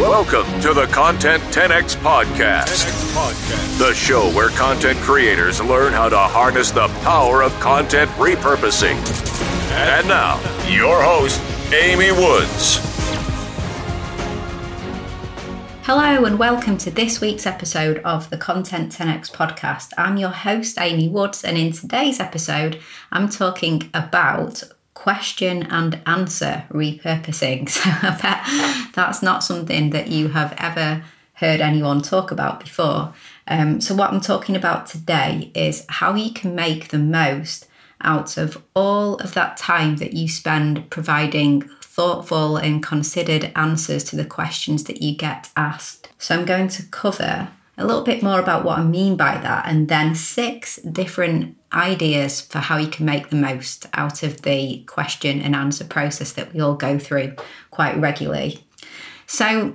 Welcome to the Content 10X Podcast, the show where content creators learn how to harness the power of content repurposing. And now, your host, Amy Woods. Hello, and welcome to this week's episode of the Content 10x podcast. I'm your host, Amy Woods, and in today's episode, I'm talking about question and answer repurposing. So I bet that's not something that you have ever heard anyone talk about before. Um, so, what I'm talking about today is how you can make the most out of all of that time that you spend providing thoughtful and considered answers to the questions that you get asked. So, I'm going to cover a little bit more about what I mean by that and then six different ideas for how you can make the most out of the question and answer process that we all go through quite regularly. So,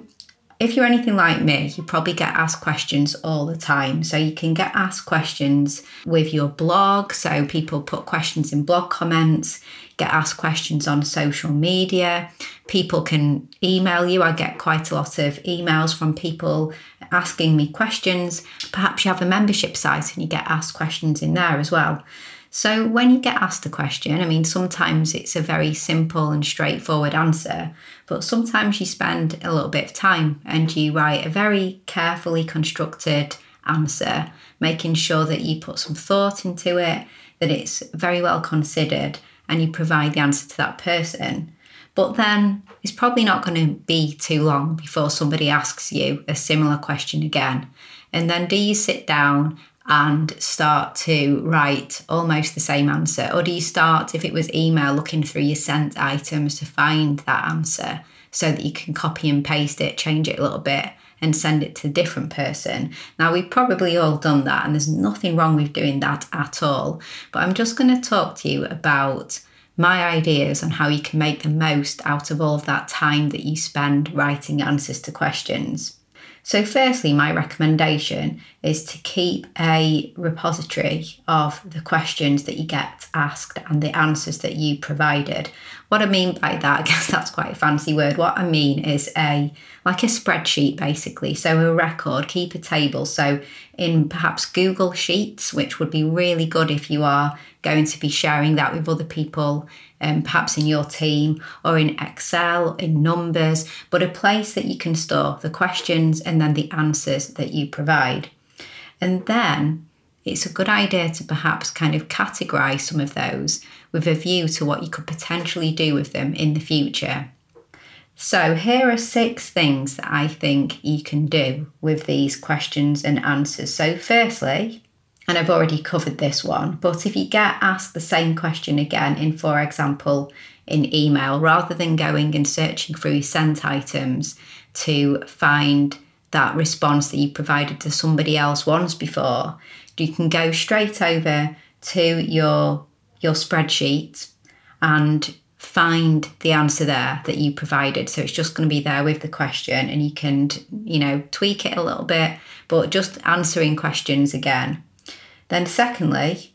if you're anything like me, you probably get asked questions all the time. So you can get asked questions with your blog. So people put questions in blog comments, get asked questions on social media. People can email you. I get quite a lot of emails from people asking me questions. Perhaps you have a membership site and you get asked questions in there as well. So, when you get asked a question, I mean, sometimes it's a very simple and straightforward answer, but sometimes you spend a little bit of time and you write a very carefully constructed answer, making sure that you put some thought into it, that it's very well considered, and you provide the answer to that person. But then it's probably not going to be too long before somebody asks you a similar question again. And then do you sit down and start to write almost the same answer? Or do you start, if it was email, looking through your sent items to find that answer so that you can copy and paste it, change it a little bit, and send it to a different person? Now, we've probably all done that, and there's nothing wrong with doing that at all. But I'm just going to talk to you about my ideas on how you can make the most out of all of that time that you spend writing answers to questions. So, firstly, my recommendation is to keep a repository of the questions that you get asked and the answers that you provided. What I mean by that, I guess that's quite a fancy word. What I mean is a like a spreadsheet basically. So a record, keep a table. So in perhaps Google Sheets, which would be really good if you are going to be sharing that with other people, um, perhaps in your team or in Excel, in numbers, but a place that you can store the questions and then the answers that you provide. And then it's a good idea to perhaps kind of categorize some of those with a view to what you could potentially do with them in the future. So, here are six things that I think you can do with these questions and answers. So, firstly, and I've already covered this one, but if you get asked the same question again, in for example, in email, rather than going and searching through sent items to find that response that you provided to somebody else once before, you can go straight over to your your spreadsheet and find the answer there that you provided. So it's just going to be there with the question and you can, you know, tweak it a little bit, but just answering questions again then, secondly,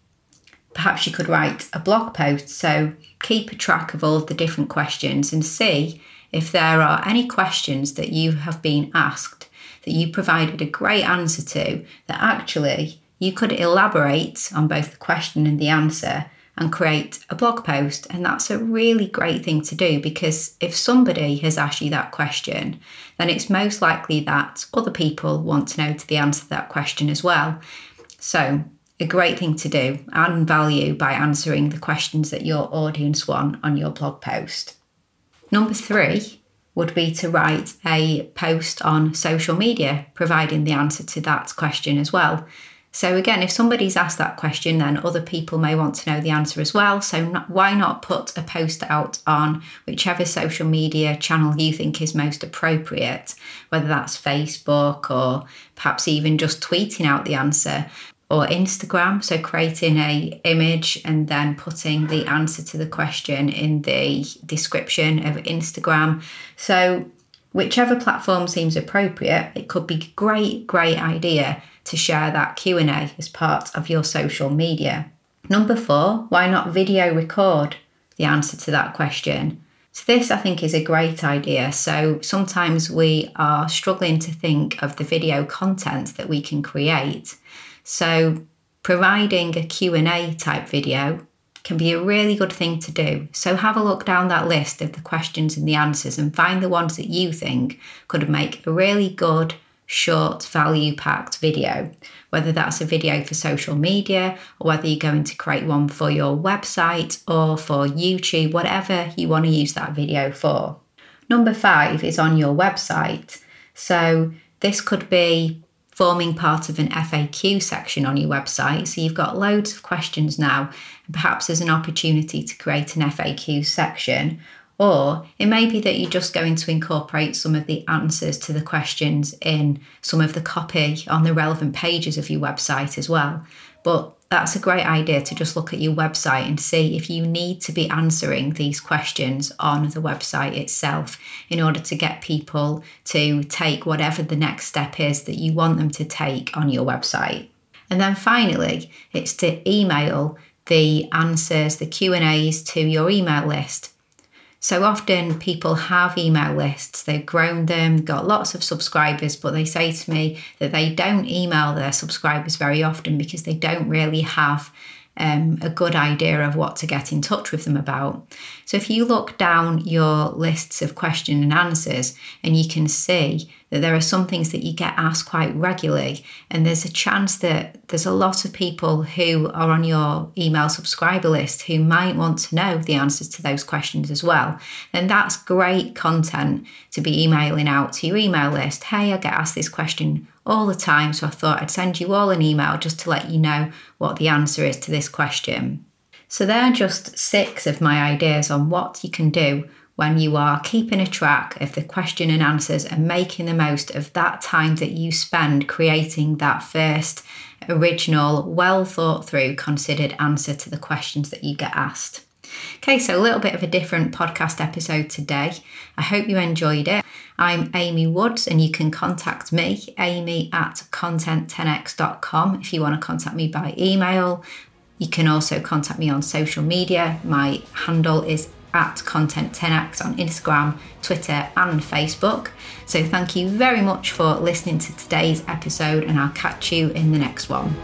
perhaps you could write a blog post. So, keep a track of all of the different questions and see if there are any questions that you have been asked that you provided a great answer to that actually you could elaborate on both the question and the answer and create a blog post. And that's a really great thing to do because if somebody has asked you that question, then it's most likely that other people want to know the answer to that question as well. So a great thing to do and value by answering the questions that your audience want on your blog post. Number three would be to write a post on social media, providing the answer to that question as well. So, again, if somebody's asked that question, then other people may want to know the answer as well. So, not, why not put a post out on whichever social media channel you think is most appropriate, whether that's Facebook or perhaps even just tweeting out the answer or Instagram. So creating a image and then putting the answer to the question in the description of Instagram. So whichever platform seems appropriate, it could be a great, great idea to share that Q&A as part of your social media. Number four, why not video record the answer to that question? So, this I think is a great idea. So, sometimes we are struggling to think of the video content that we can create. So, providing a Q&A type video can be a really good thing to do. So have a look down that list of the questions and the answers and find the ones that you think could make a really good, short, value packed video. Whether that's a video for social media or whether you're going to create one for your website or for YouTube, whatever you want to use that video for. Number five is on your website. So this could be forming part of an FAQ section on your website. So you've got loads of questions now, and perhaps there's an opportunity to create an FAQ section. Or it may be that you're just going to incorporate some of the answers to the questions in some of the copy on the relevant pages of your website as well. But that's a great idea to just look at your website and see if you need to be answering these questions on the website itself in order to get people to take whatever the next step is that you want them to take on your website. And then finally, it's to email the answers, the Q&As to your email list. So often people have email lists, they've grown them, got lots of subscribers, but they say to me that they don't email their subscribers very often because they don't really have um, a good idea of what to get in touch with them about. So if you look down your lists of question and answers and you can see that there are some things that you get asked quite regularly, and there's a chance that there's a lot of people who are on your email subscriber list who might want to know the answers to those questions as well, then that's great content to be emailing out to your email list. Hey, I get asked this question all the time, so I thought I'd send you all an email just to let you know what the answer is to this question. So, there are just six of my ideas on what you can do when you are keeping a track of the question and answers and making the most of that time that you spend creating that first original, well thought through, considered answer to the questions that you get asked. Okay, so a little bit of a different podcast episode today. I hope you enjoyed it. I'm Amy Woods, and you can contact me, amy at content10x.com, if you want to contact me by email. You can also contact me on social media. My handle is at Content10x on Instagram, Twitter, and Facebook. So, thank you very much for listening to today's episode, and I'll catch you in the next one.